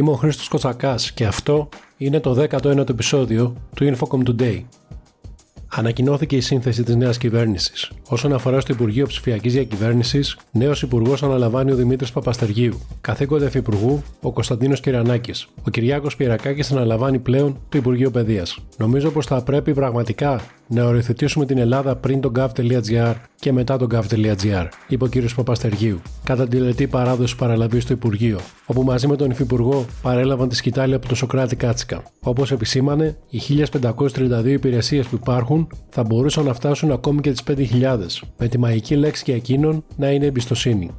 Είμαι ο Χρήστος Κοτσακάς και αυτό είναι το 19ο επεισόδιο του Infocom Today. Ανακοινώθηκε η σύνθεση της νέας κυβέρνησης. Όσον αφορά στο Υπουργείο Ψηφιακής Διακυβέρνησης, νέος υπουργός αναλαμβάνει ο Δημήτρης Παπαστεργίου. Καθήκοντα υφυπουργού ο Κωνσταντίνος Κυρανάκη. Ο Κυριάκος Πυρακάκης αναλαμβάνει πλέον το Υπουργείο Παιδείας. Νομίζω πως θα πρέπει πραγματικά να οριοθετήσουμε την Ελλάδα πριν τον gov.gr και μετά τον gov.gr, είπε ο κ. Παπαστεργίου, κατά τη λετή παράδοση παραλαβής στο Υπουργείο, όπου μαζί με τον Υφυπουργό παρέλαβαν τη σκητάλη από τον Σοκράτη Κάτσικα. Όπως επισήμανε, οι 1532 υπηρεσίες που υπάρχουν θα μπορούσαν να φτάσουν ακόμη και τις 5.000, με τη μαγική λέξη για εκείνον να είναι εμπιστοσύνη.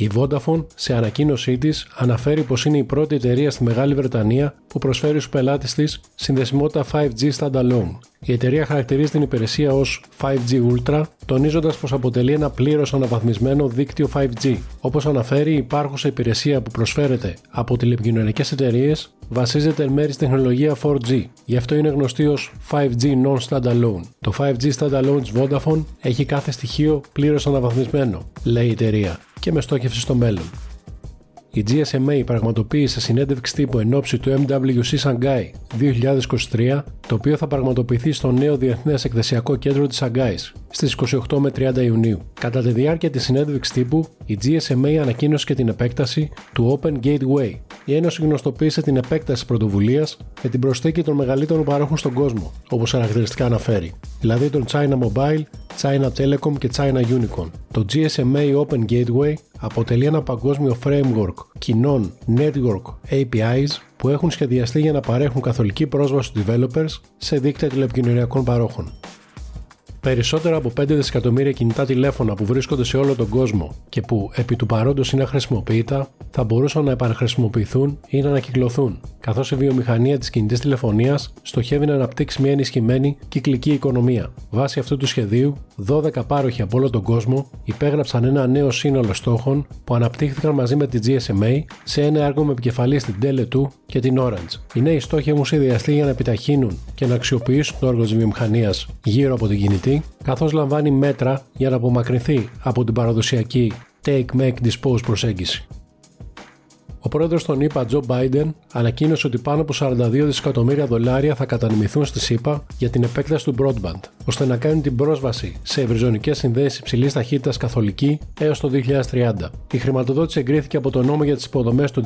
Η Vodafone σε ανακοίνωσή της αναφέρει πως είναι η πρώτη εταιρεία στη Μεγάλη Βρετανία που προσφέρει στους πελάτες της συνδεσιμότητα 5G standalone. Η εταιρεία χαρακτηρίζει την υπηρεσία ως 5G Ultra, τονίζοντας πως αποτελεί ένα πλήρως αναβαθμισμένο δίκτυο 5G. Όπως αναφέρει, η υπάρχουσα υπηρεσία που προσφέρεται από τηλεπικοινωνικέ εταιρείες βασίζεται εν μέρει στην τεχνολογία 4G, γι' αυτό είναι γνωστή ως 5G non-standalone. Το 5G standalone της Vodafone έχει κάθε στοιχείο πλήρως αναβαθμισμένο, λέει η εταιρεία και με στόχευση στο μέλλον. Η GSMA πραγματοποίησε συνέντευξη τύπου εν ώψη του MWC Shanghai 2023, το οποίο θα πραγματοποιηθεί στο νέο Διεθνές Εκδεσιακό Κέντρο της Shanghai στις 28 με 30 Ιουνίου. Κατά τη διάρκεια της συνέντευξης τύπου, η GSMA ανακοίνωσε και την επέκταση του Open Gateway. Η Ένωση γνωστοποίησε την επέκταση πρωτοβουλίας με την προσθήκη των μεγαλύτερων παρόχων στον κόσμο, όπως χαρακτηριστικά αναφέρει, δηλαδή των China Mobile, China Telecom και China Unicorn. Το GSMA Open Gateway αποτελεί ένα παγκόσμιο framework κοινών network APIs που έχουν σχεδιαστεί για να παρέχουν καθολική πρόσβαση στους developers σε δίκτυα τηλεπικοινωνιακών παρόχων. Περισσότερα από 5 δισεκατομμύρια κινητά τηλέφωνα που βρίσκονται σε όλο τον κόσμο και που επί του παρόντος είναι αχρησιμοποιητά θα μπορούσαν να επαναχρησιμοποιηθούν ή να ανακυκλωθούν, καθώς η βιομηχανία της κινητής τηλεφωνίας στοχεύει να αναπτύξει μια ενισχυμένη κυκλική οικονομία. Βάσει αυτού του σχεδίου, 12 πάροχοι από όλο τον κόσμο υπέγραψαν ένα νέο σύνολο στόχων που αναπτύχθηκαν μαζί με τη GSMA σε ένα έργο με επικεφαλής στην Tele2 και την Orange. Οι νέοι στόχοι έχουν σχεδιαστεί για να επιταχύνουν και να αξιοποιήσουν το έργο της βιομηχανίας γύρω από την κινητή, καθώς λαμβάνει μέτρα για να απομακρυνθεί από την παραδοσιακή take, make, dispose προσέγγιση. Ο πρόεδρος των ΗΠΑ, Τζο Biden, ανακοίνωσε ότι πάνω από 42 δισεκατομμύρια δολάρια θα κατανεμηθούν στη ΣΥΠΑ για την επέκταση του broadband, ώστε να κάνουν την πρόσβαση σε ευρυζωνικές συνδέσεις υψηλής ταχύτητας καθολική έως το 2030. Η χρηματοδότηση εγκρίθηκε από το νόμο για τις υποδομές του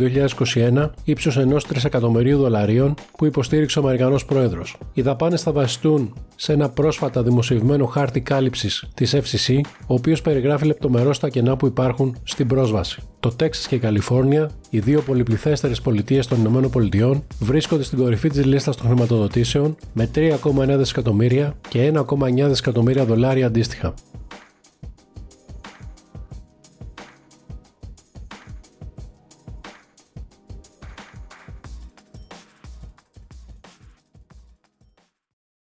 2021 ύψου ενός τρισεκατομμυρίου δολαρίων που υποστήριξε ο Αμερικανός πρόεδρος. Οι δαπάνες θα βασιστούν σε ένα πρόσφατα δημοσιευμένο χάρτη κάλυψης της FCC, ο οποίος περιγράφει λεπτομερώς τα κενά που υπάρχουν στην πρόσβαση. Το Τέξας και η Καλιφόρνια, οι δύο πολυπληθέστερες πολιτείες των ΗΠΑ, βρίσκονται στην κορυφή της λίστας των χρηματοδοτήσεων με 3,9 δισεκατομμύρια και 1,9 δισεκατομμύρια δολάρια αντίστοιχα.